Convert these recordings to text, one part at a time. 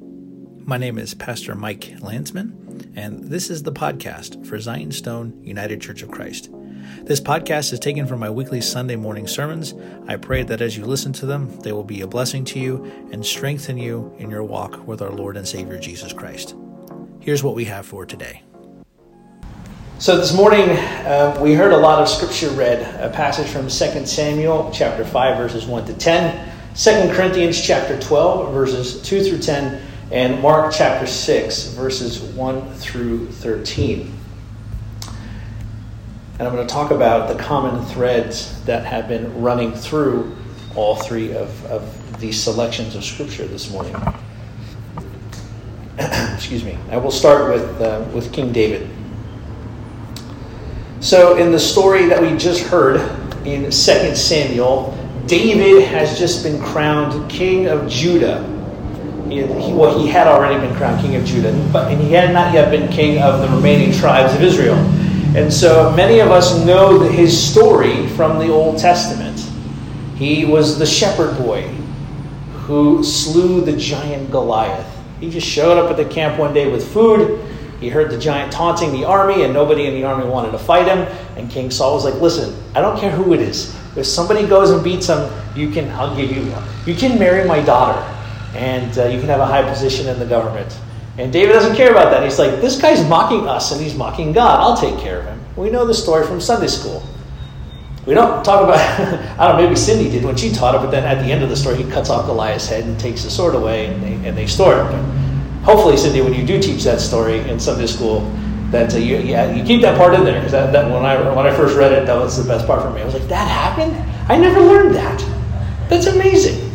My name is Pastor Mike Landsman, and this is the podcast for Zion Stone United Church of Christ. This podcast is taken from my weekly Sunday morning sermons. I pray that as you listen to them, they will be a blessing to you and strengthen you in your walk with our Lord and Savior Jesus Christ. Here's what we have for today. So this morning uh, we heard a lot of scripture read, a passage from 2 Samuel chapter 5 verses 1 to 10, 2 Corinthians chapter 12 verses 2 through 10, and Mark chapter 6 verses 1 through 13. And I'm going to talk about the common threads that have been running through all three of, of these selections of scripture this morning. Excuse me. I will start with, uh, with King David. So, in the story that we just heard in 2 Samuel, David has just been crowned king of Judah. He, he, well, he had already been crowned king of Judah, but and he had not yet been king of the remaining tribes of Israel. And so many of us know his story from the Old Testament. He was the shepherd boy who slew the giant Goliath. He just showed up at the camp one day with food. He heard the giant taunting the army, and nobody in the army wanted to fight him. And King Saul was like, "Listen, I don't care who it is. If somebody goes and beats him, you can. I'll give you. You can marry my daughter, and uh, you can have a high position in the government." And David doesn't care about that. He's like, "This guy's mocking us, and he's mocking God. I'll take care of him." We know the story from Sunday school. We don't talk about, I don't know, maybe Cindy did when she taught it, but then at the end of the story, he cuts off Goliath's head and takes the sword away and they, and they store it. But hopefully, Cindy, when you do teach that story in Sunday school, that uh, you, yeah, you keep that part in there because that, that when I when I first read it, that was the best part for me. I was like, that happened? I never learned that. That's amazing.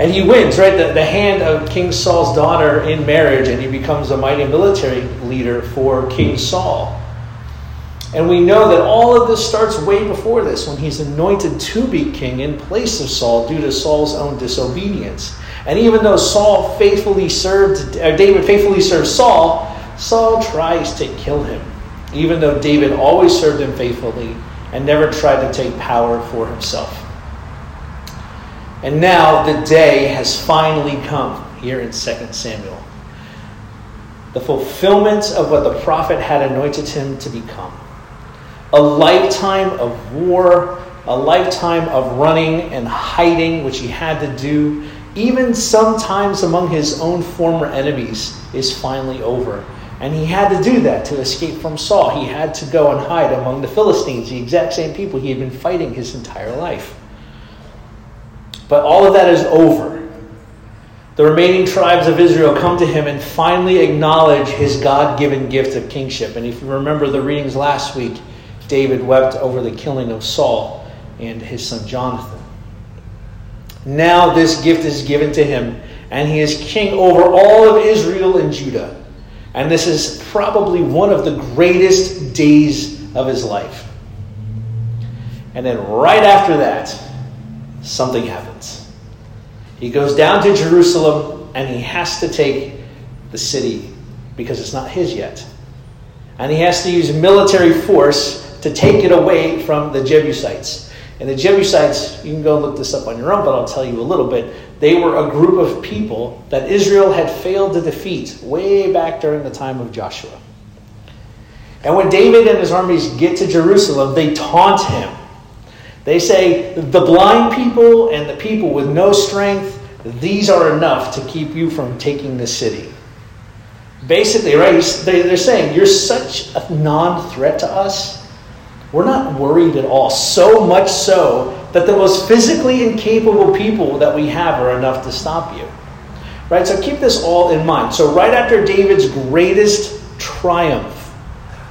And he wins, right? The, the hand of King Saul's daughter in marriage, and he becomes a mighty military leader for King Saul. And we know that all of this starts way before this when he's anointed to be king in place of Saul due to Saul's own disobedience. And even though Saul faithfully served, or David faithfully served Saul, Saul tries to kill him, even though David always served him faithfully and never tried to take power for himself. And now the day has finally come here in 2 Samuel. The fulfillment of what the prophet had anointed him to become a lifetime of war, a lifetime of running and hiding, which he had to do, even sometimes among his own former enemies, is finally over. And he had to do that to escape from Saul. He had to go and hide among the Philistines, the exact same people he had been fighting his entire life. But all of that is over. The remaining tribes of Israel come to him and finally acknowledge his God given gift of kingship. And if you remember the readings last week, David wept over the killing of Saul and his son Jonathan. Now this gift is given to him, and he is king over all of Israel and Judah. And this is probably one of the greatest days of his life. And then right after that, something happens. He goes down to Jerusalem and he has to take the city because it's not his yet. And he has to use military force to take it away from the Jebusites. And the Jebusites, you can go look this up on your own, but I'll tell you a little bit. They were a group of people that Israel had failed to defeat way back during the time of Joshua. And when David and his armies get to Jerusalem, they taunt him. They say, The blind people and the people with no strength, these are enough to keep you from taking the city. Basically, right, they're saying, You're such a non threat to us we're not worried at all. So much so that the most physically incapable people that we have are enough to stop you. Right? So keep this all in mind. So, right after David's greatest triumph,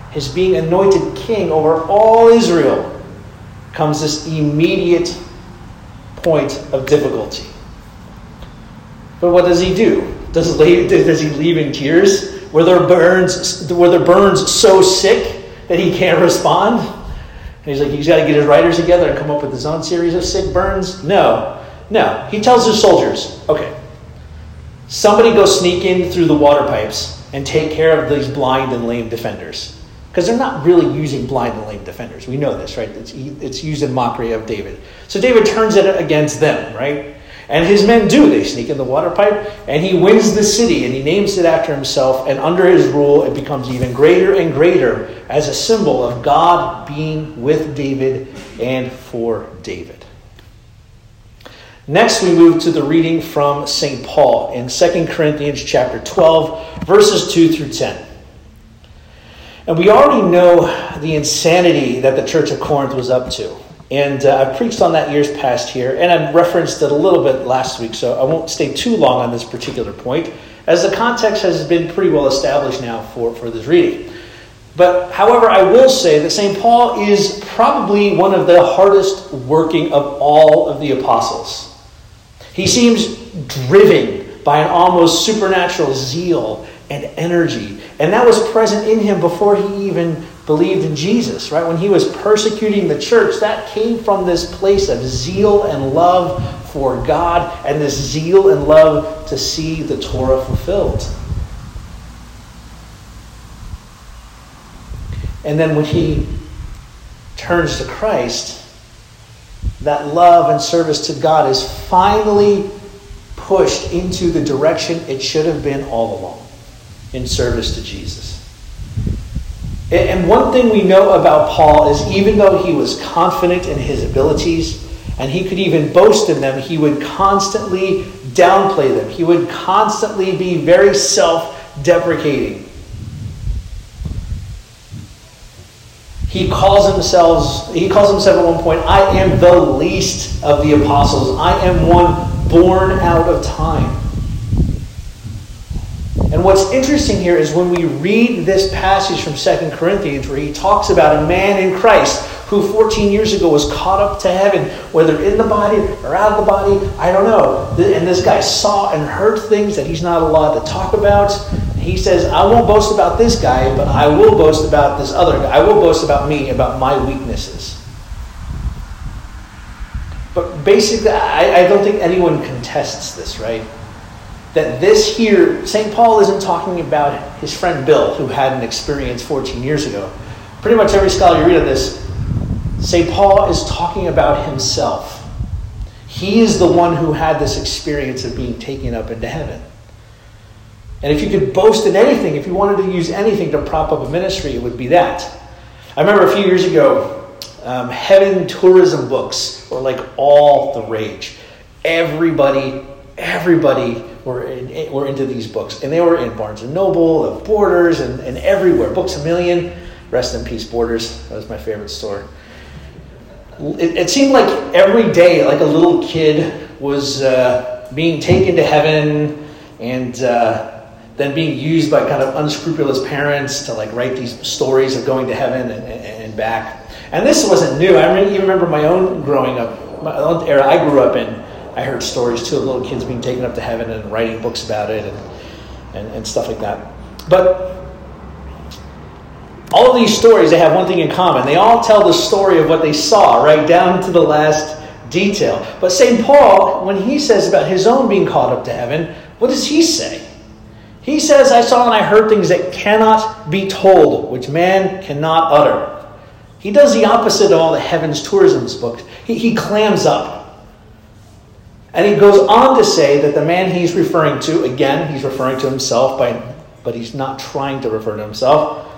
his being anointed king over all Israel, comes this immediate point of difficulty. But what does he do? Does, does he leave in tears? Were there burns? Were there burns so sick that he can't respond? And he's like, he's got to get his writers together and come up with his own series of sick burns. No, no. He tells his soldiers, okay, somebody go sneak in through the water pipes and take care of these blind and lame defenders. Because they're not really using blind and lame defenders. We know this, right? It's, it's used in mockery of David. So David turns it against them, right? And his men do. They sneak in the water pipe, and he wins the city, and he names it after himself. And under his rule, it becomes even greater and greater as a symbol of God being with David and for David. Next, we move to the reading from St. Paul in 2 Corinthians chapter 12, verses 2 through 10. And we already know the insanity that the church of Corinth was up to. And uh, I preached on that years past here, and I referenced it a little bit last week, so I won't stay too long on this particular point, as the context has been pretty well established now for, for this reading. But, however, I will say that St. Paul is probably one of the hardest working of all of the apostles. He seems driven by an almost supernatural zeal and energy, and that was present in him before he even believed in Jesus, right? When he was persecuting the church, that came from this place of zeal and love for God and this zeal and love to see the Torah fulfilled. And then when he turns to Christ, that love and service to God is finally pushed into the direction it should have been all along in service to Jesus. And one thing we know about Paul is even though he was confident in his abilities and he could even boast in them, he would constantly downplay them. He would constantly be very self deprecating. He calls himself he calls himself at one point, I am the least of the apostles. I am one born out of time. And what's interesting here is when we read this passage from Second Corinthians, where he talks about a man in Christ who 14 years ago was caught up to heaven, whether in the body or out of the body, I don't know. And this guy saw and heard things that he's not allowed to talk about. He says, I won't boast about this guy, but I will boast about this other guy. I will boast about me, about my weaknesses. But basically, I, I don't think anyone contests this, right? That this here, St. Paul isn't talking about his friend Bill, who had an experience 14 years ago. Pretty much every scholar you read of this, St. Paul is talking about himself. He is the one who had this experience of being taken up into heaven. And if you could boast in anything, if you wanted to use anything to prop up a ministry, it would be that. I remember a few years ago, um, heaven tourism books were like all the rage. Everybody, everybody were, in, were into these books. And they were in Barnes & Noble, the Borders, and, and everywhere. Books A Million, rest in peace, Borders. That was my favorite store. It, it seemed like every day, like a little kid was uh, being taken to heaven and uh, then being used by kind of unscrupulous parents to like write these stories of going to heaven and, and, and back. And this wasn't new. I even remember my own growing up, my own era I grew up in I heard stories too of little kids being taken up to heaven and writing books about it and, and, and stuff like that. But all of these stories, they have one thing in common. They all tell the story of what they saw, right down to the last detail. But St. Paul, when he says about his own being caught up to heaven, what does he say? He says, I saw and I heard things that cannot be told, which man cannot utter. He does the opposite of all the heavens tourism books. He, he clams up. And he goes on to say that the man he's referring to, again, he's referring to himself, by, but he's not trying to refer to himself,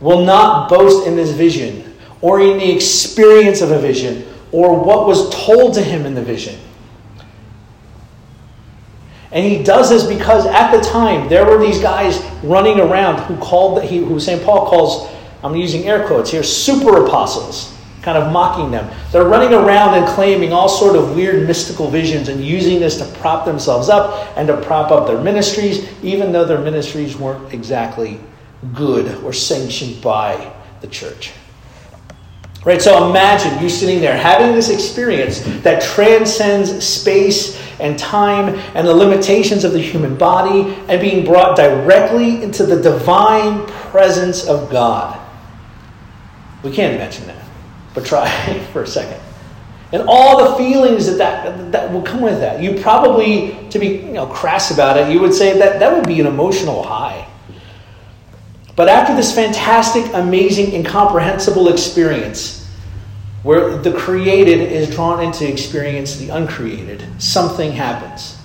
will not boast in this vision or in the experience of a vision or what was told to him in the vision. And he does this because at the time there were these guys running around who called he, who St. Paul calls, I'm using air quotes here, super apostles kind of mocking them. They're running around and claiming all sort of weird mystical visions and using this to prop themselves up and to prop up their ministries, even though their ministries weren't exactly good or sanctioned by the church. Right, so imagine you sitting there having this experience that transcends space and time and the limitations of the human body and being brought directly into the divine presence of God. We can't imagine that. But try for a second. And all the feelings that, that that will come with that. You probably, to be you know, crass about it, you would say that that would be an emotional high. But after this fantastic, amazing, incomprehensible experience, where the created is drawn into experience the uncreated, something happens.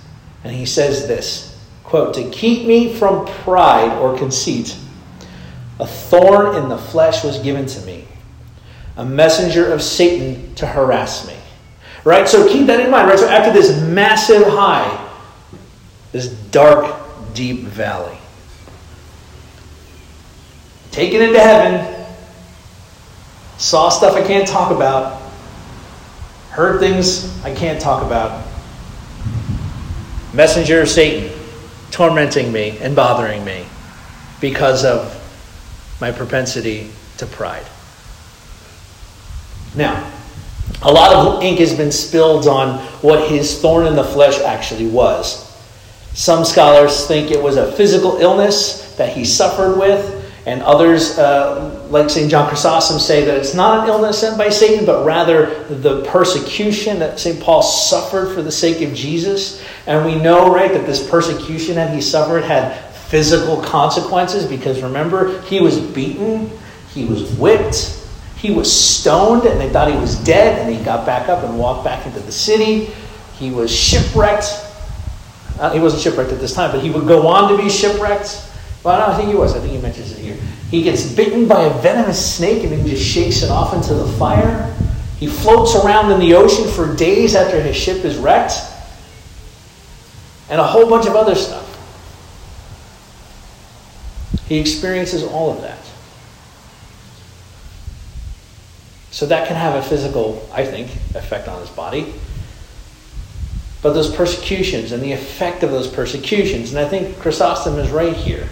And he says this quote, To keep me from pride or conceit, a thorn in the flesh was given to me, a messenger of Satan to harass me. Right? So keep that in mind, right? So after this massive high, this dark, deep valley, taken into heaven, saw stuff I can't talk about, heard things I can't talk about. Messenger of Satan tormenting me and bothering me because of my propensity to pride. Now, a lot of ink has been spilled on what his thorn in the flesh actually was. Some scholars think it was a physical illness that he suffered with, and others, uh, like St. John Chrysostom, say that it's not an illness sent by Satan, but rather the persecution that St. Paul suffered for the sake of Jesus. And we know, right, that this persecution that he suffered had physical consequences because remember, he was beaten, he was whipped, he was stoned, and they thought he was dead, and he got back up and walked back into the city. He was shipwrecked. Uh, he wasn't shipwrecked at this time, but he would go on to be shipwrecked. Well, I think he was. I think he mentions it here. He gets bitten by a venomous snake and then just shakes it off into the fire. He floats around in the ocean for days after his ship is wrecked. And a whole bunch of other stuff. He experiences all of that. So that can have a physical, I think, effect on his body. But those persecutions and the effect of those persecutions, and I think Chrysostom is right here.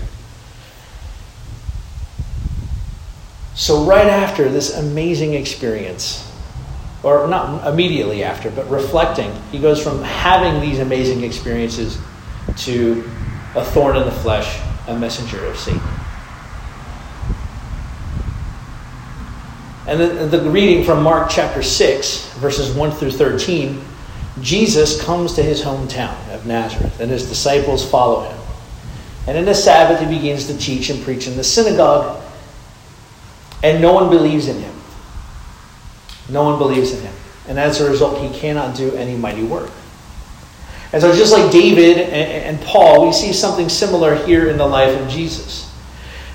So, right after this amazing experience, or not immediately after, but reflecting, he goes from having these amazing experiences to a thorn in the flesh, a messenger of Satan. And the, the reading from Mark chapter 6, verses 1 through 13, Jesus comes to his hometown of Nazareth, and his disciples follow him. And in the Sabbath, he begins to teach and preach in the synagogue and no one believes in him. No one believes in him. And as a result, he cannot do any mighty work. And so, just like David and, Paul, we see something similar here in the life of Jesus.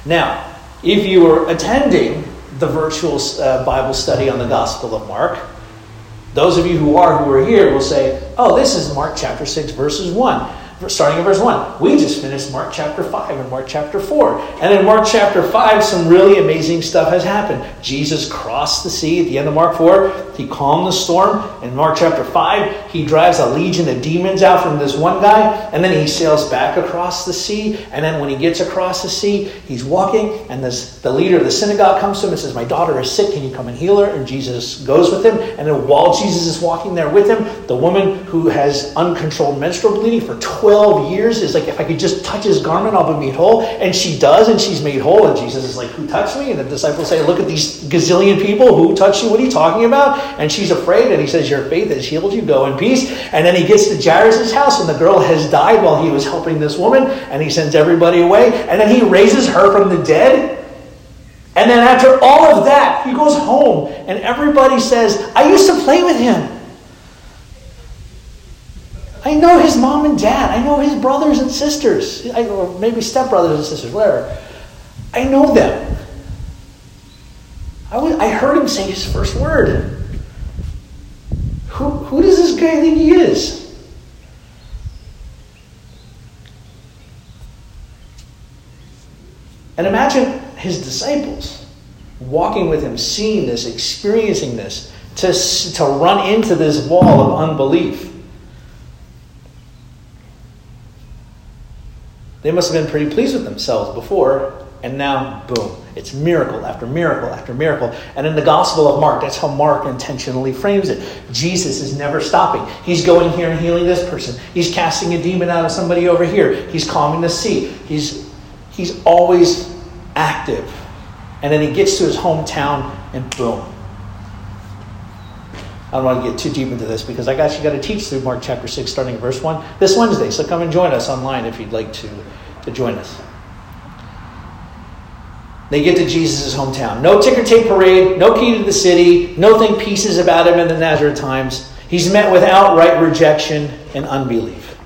Now, if you were attending the virtual uh, Bible study on the Gospel of Mark, those of you who are, who are here, will say, oh, this is Mark chapter 6, verses 1 starting in verse 1. We just finished Mark chapter 5 and Mark chapter 4. And in Mark chapter 5, some really amazing stuff has happened. Jesus crossed the sea at the end of Mark 4. He calmed the storm. In Mark chapter 5, he drives a legion of demons out from this one guy. And then he sails back across the sea. And then when he gets across the sea, he's walking. And this, the leader of the synagogue comes to him and says, My daughter is sick. Can you come and heal her? And Jesus goes with him. And then while Jesus is walking there with him, the woman who has uncontrolled menstrual bleeding for 12 12 years is like, if I could just touch his garment, I'll be made whole. And she does, and she's made whole. And Jesus is like, Who touched me? And the disciples say, Look at these gazillion people. Who touched you? What are you talking about? And she's afraid. And he says, Your faith has healed you. Go in peace. And then he gets to Jairus' house, and the girl has died while he was helping this woman. And he sends everybody away. And then he raises her from the dead. And then after all of that, he goes home, and everybody says, I used to play with him. I know his mom and dad. I know his brothers and sisters. I, or maybe stepbrothers and sisters, whatever. I know them. I, was, I heard him say his first word. Who, who does this guy think he is? And imagine his disciples walking with him, seeing this, experiencing this, to, to run into this wall of unbelief. They must have been pretty pleased with themselves before, and now, boom, it's miracle after miracle after miracle. And in the Gospel of Mark, that's how Mark intentionally frames it. Jesus is never stopping. He's going here and healing this person. He's casting a demon out of somebody over here. He's calming the sea. He's, he's always active. And then he gets to his hometown, and boom, I don't want to get too deep into this because I you got to teach through Mark chapter 6, starting verse 1 this Wednesday. So come and join us online if you'd like to, to join us. they get to Jesus' hometown. No ticker tape parade, no key to the city, no think pieces about him in the Nazareth times. He's met with outright rejection and unbelief.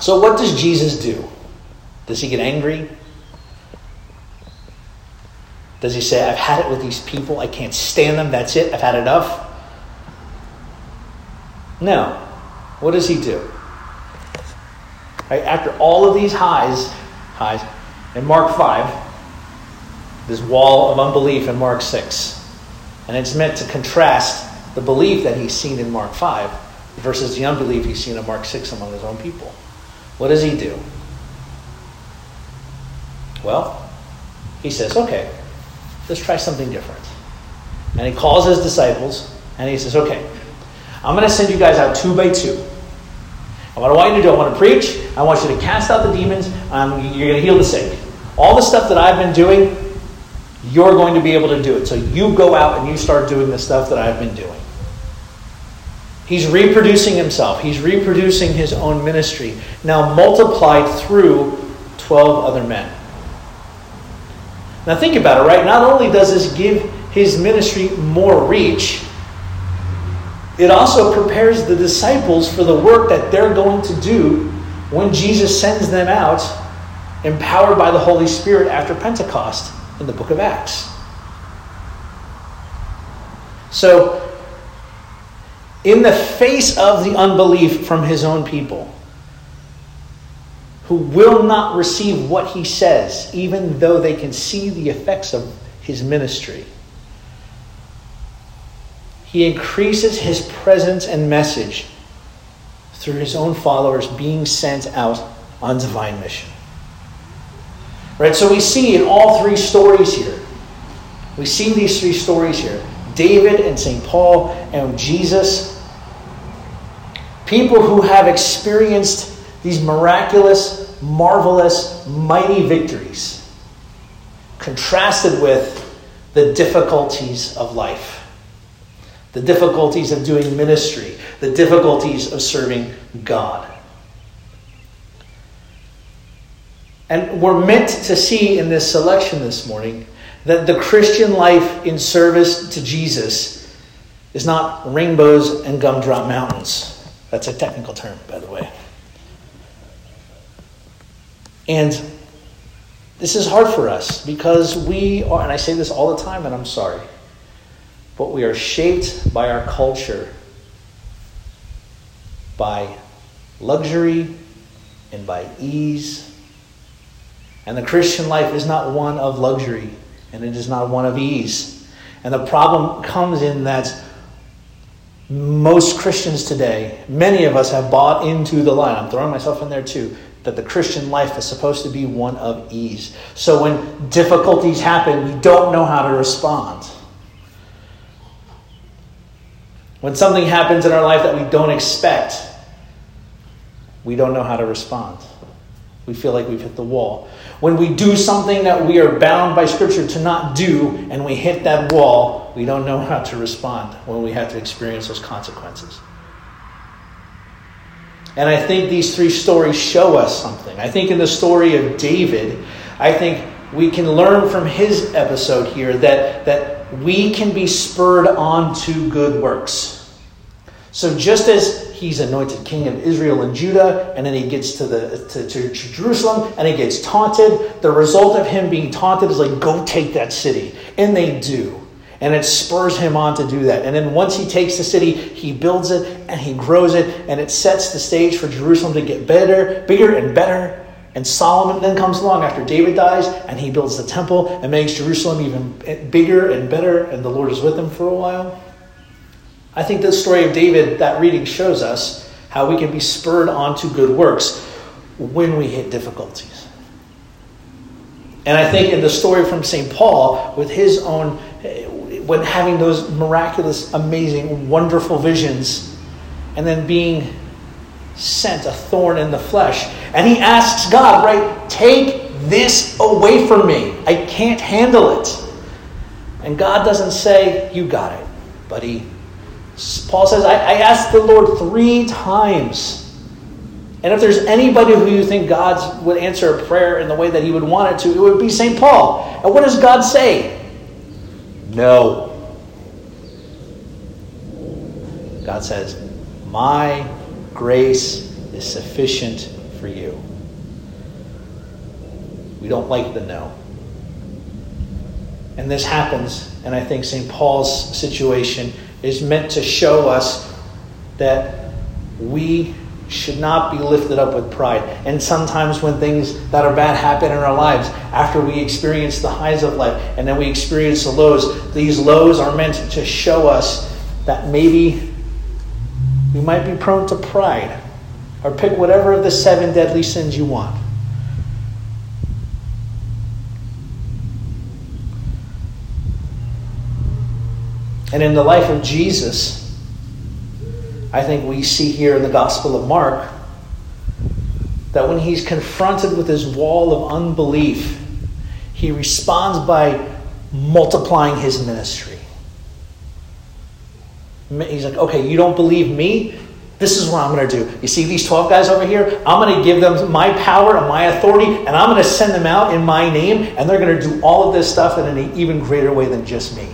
So, what does Jesus do? Does he get angry? Does he say, I've had it with these people, I can't stand them, that's it, I've had enough? No. What does he do? Right, after all of these highs, highs, in Mark 5, this wall of unbelief in Mark 6. And it's meant to contrast the belief that he's seen in Mark 5 versus the unbelief he's seen in Mark 6 among his own people. What does he do? Well, he says, okay, let's try something different. And he calls his disciples and he says, okay, I'm going to send you guys out two by two. And what I want you to do, I want to preach, I want you to cast out the demons, um, you're going to heal the sick. All the stuff that I've been doing, you're going to be able to do it. So you go out and you start doing the stuff that I've been doing. He's reproducing himself, he's reproducing his own ministry, now multiplied through 12 other men. Now think about it, right? Not only does this give his ministry more reach, it also prepares the disciples for the work that they're going to do when Jesus sends them out empowered by the Holy Spirit after Pentecost in the book of Acts. So, in the face of the unbelief from his own people, who will not receive what he says, even though they can see the effects of his ministry, he increases his presence and message through his own followers being sent out on divine mission. Right? So we see in all three stories here, we see these three stories here David and St. Paul and Jesus, people who have experienced these miraculous, marvelous, mighty victories, contrasted with the difficulties of life, the difficulties of doing ministry, the difficulties of serving God. And we're meant to see in this selection this morning that the Christian life in service to Jesus is not rainbows and gumdrop mountains. That's a technical term, by the way. And this is hard for us because we are, and I say this all the time, and I'm sorry, but we are shaped by our culture by luxury and by ease and the Christian life is not one of luxury, and it is not one of ease. And the problem comes in that most Christians today, many of us have bought into the lie. I'm throwing myself in there too, that the Christian life is supposed to be one of ease. So when difficulties happen, we don't know how to respond. When something happens in our life that we don't expect, we don't know how to respond. We feel like we've hit the wall. When we do something that we are bound by Scripture to not do and we hit that wall, we don't know how to respond when we have to experience those consequences. And I think these three stories show us something. I think in the story of David, I think we can learn from his episode here that, that we can be spurred on to good works. So just as he's anointed king of Israel and Judah, and then he gets to the to, to, Jerusalem and he gets taunted. The result of him being taunted is like, go take that city. And they do. And it spurs him on to do that. And then once he takes the city, he builds it and he grows it, and it sets the stage for Jerusalem to get better, bigger and better. And Solomon then comes along after David dies, and he builds the temple and makes Jerusalem even bigger and better, and the Lord is with him for a while. I think the story of David, that reading shows us how we can be spurred on to good works when we hit difficulties. And I think in the story from St. Paul, with his own, when having those miraculous, amazing, wonderful visions, and then being sent a thorn in the flesh, and he asks God, right, take this away from me. I can't handle it. And God doesn't say, you got it, buddy Paul says, I, I asked the Lord three times And if there's anybody who you think God would answer a prayer in the way that he would want it to, it would be St. Paul. And what does God say? No. God says, My grace is sufficient for you. We don't like the no. And this happens, and I think St. Paul's situation is meant to show us that we should not be lifted up with pride. And sometimes when things that are bad happen in our lives, after we experience the highs of life and then we experience the lows, these lows are meant to show us that maybe we might be prone to pride. Or pick whatever of the seven deadly sins you want. And in the life of Jesus, I think we see here in the Gospel of Mark that when he's confronted with his wall of unbelief, he responds by multiplying his ministry. He's like, okay, you don't believe me? This is what I'm going to do. You see these 12 guys over here? I'm going to give them my power and my authority, and I'm going to send them out in my name, and they're going to do all of this stuff in an even greater way than just me.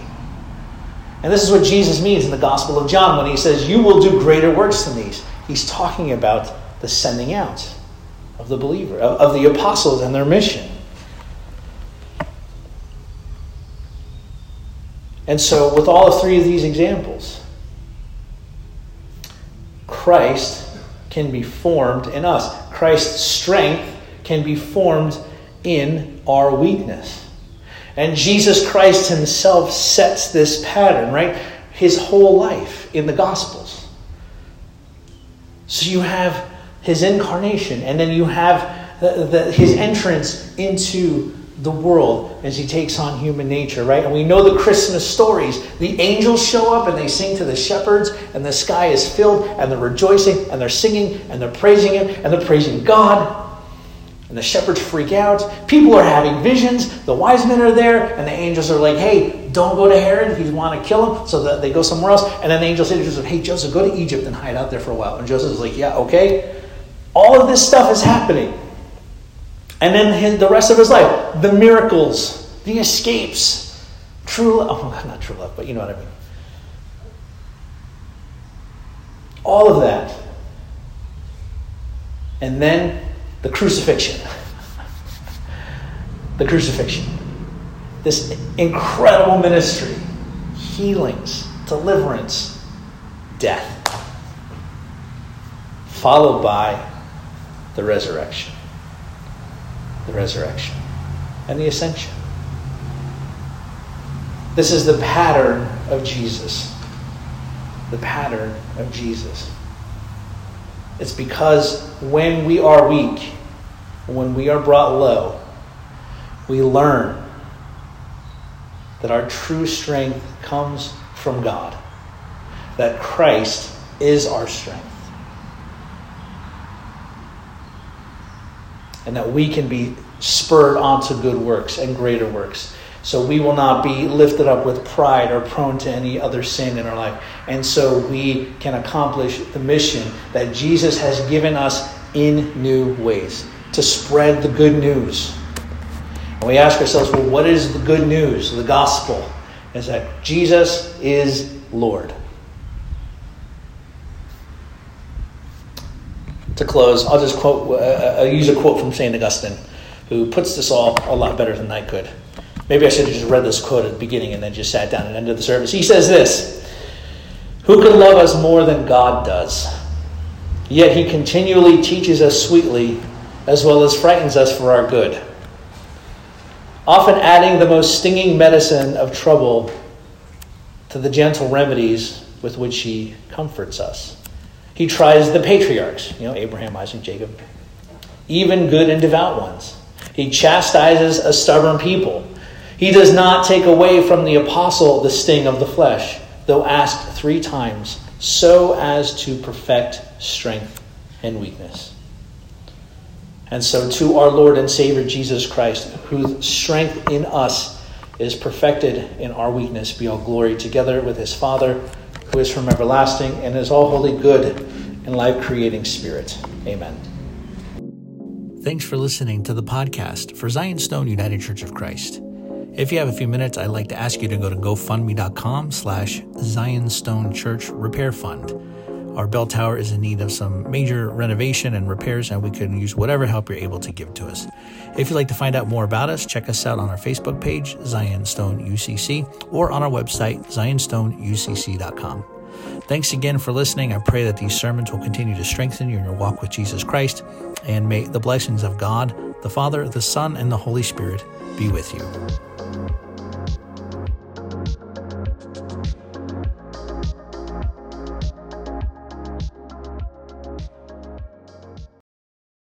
And this is what Jesus means in the Gospel of John when he says, You will do greater works than these. He's talking about the sending out of the believer, of, of the apostles and their mission. And so, with all three of these examples, Christ can be formed in us. Christ's strength can be formed in our weakness. And Jesus Christ himself sets this pattern, right? His whole life in the Gospels. So you have his incarnation, and then you have the, the, his entrance into the world as he takes on human nature, right? And we know the Christmas stories. The angels show up and they sing to the shepherds, and the sky is filled, and they're rejoicing, and they're singing, and they're praising him, and they're praising God. And the shepherds freak out. People are having visions. The wise men are there, and the angels are like, hey, don't go to Herod. He's want to kill him. So that they go somewhere else. And then the angels say to Joseph, hey, Joseph, go to Egypt and hide out there for a while. And Joseph is like, yeah, okay. All of this stuff is happening. And then his, the rest of his life, the miracles, the escapes, true love, oh, not true love, but you know what I mean. All of that. And then the crucifixion. the crucifixion. This incredible ministry, healings, deliverance, death, followed by the resurrection. The resurrection and the ascension. This is the pattern of Jesus. The pattern of Jesus. It's because when we are weak, when we are brought low, we learn that our true strength comes from God, that Christ is our strength, and that we can be spurred onto good works and greater works. So we will not be lifted up with pride or prone to any other sin in our life. And so we can accomplish the mission that Jesus has given us in new ways to spread the good news. And we ask ourselves, well, what is the good news, the gospel? Is that Jesus is Lord. To close, I'll just quote, uh, I'll use a quote from St. Augustine, who puts this all a lot better than I could. Maybe I should have just read this quote at the beginning and then just sat down and ended the service. He says this Who can love us more than God does? Yet he continually teaches us sweetly as well as frightens us for our good, often adding the most stinging medicine of trouble to the gentle remedies with which he comforts us. He tries the patriarchs, you know, Abraham, Isaac, Jacob, even good and devout ones. He chastises a stubborn people he does not take away from the apostle the sting of the flesh, though asked three times, so as to perfect strength and weakness. And so, to our Lord and Savior Jesus Christ, whose strength in us is perfected in our weakness, be all glory together with his Father, who is from everlasting and is all holy good and life creating Spirit. Amen. Thanks for listening to the podcast for Zion Stone United Church of Christ. If you have a few minutes, I'd like to ask you to go to gofundme.com slash Zion Stone Church Repair Fund. Our bell tower is in need of some major renovation and repairs, and we could use whatever help you're able to give to us. If you'd like to find out more about us, check us out on our Facebook page, Zion Stone UCC, or on our website, zionstoneucc.com. Thanks again for listening. I pray that these sermons will continue to strengthen you in your walk with Jesus Christ, and may the blessings of God, the Father, the Son, and the Holy Spirit be with you thank you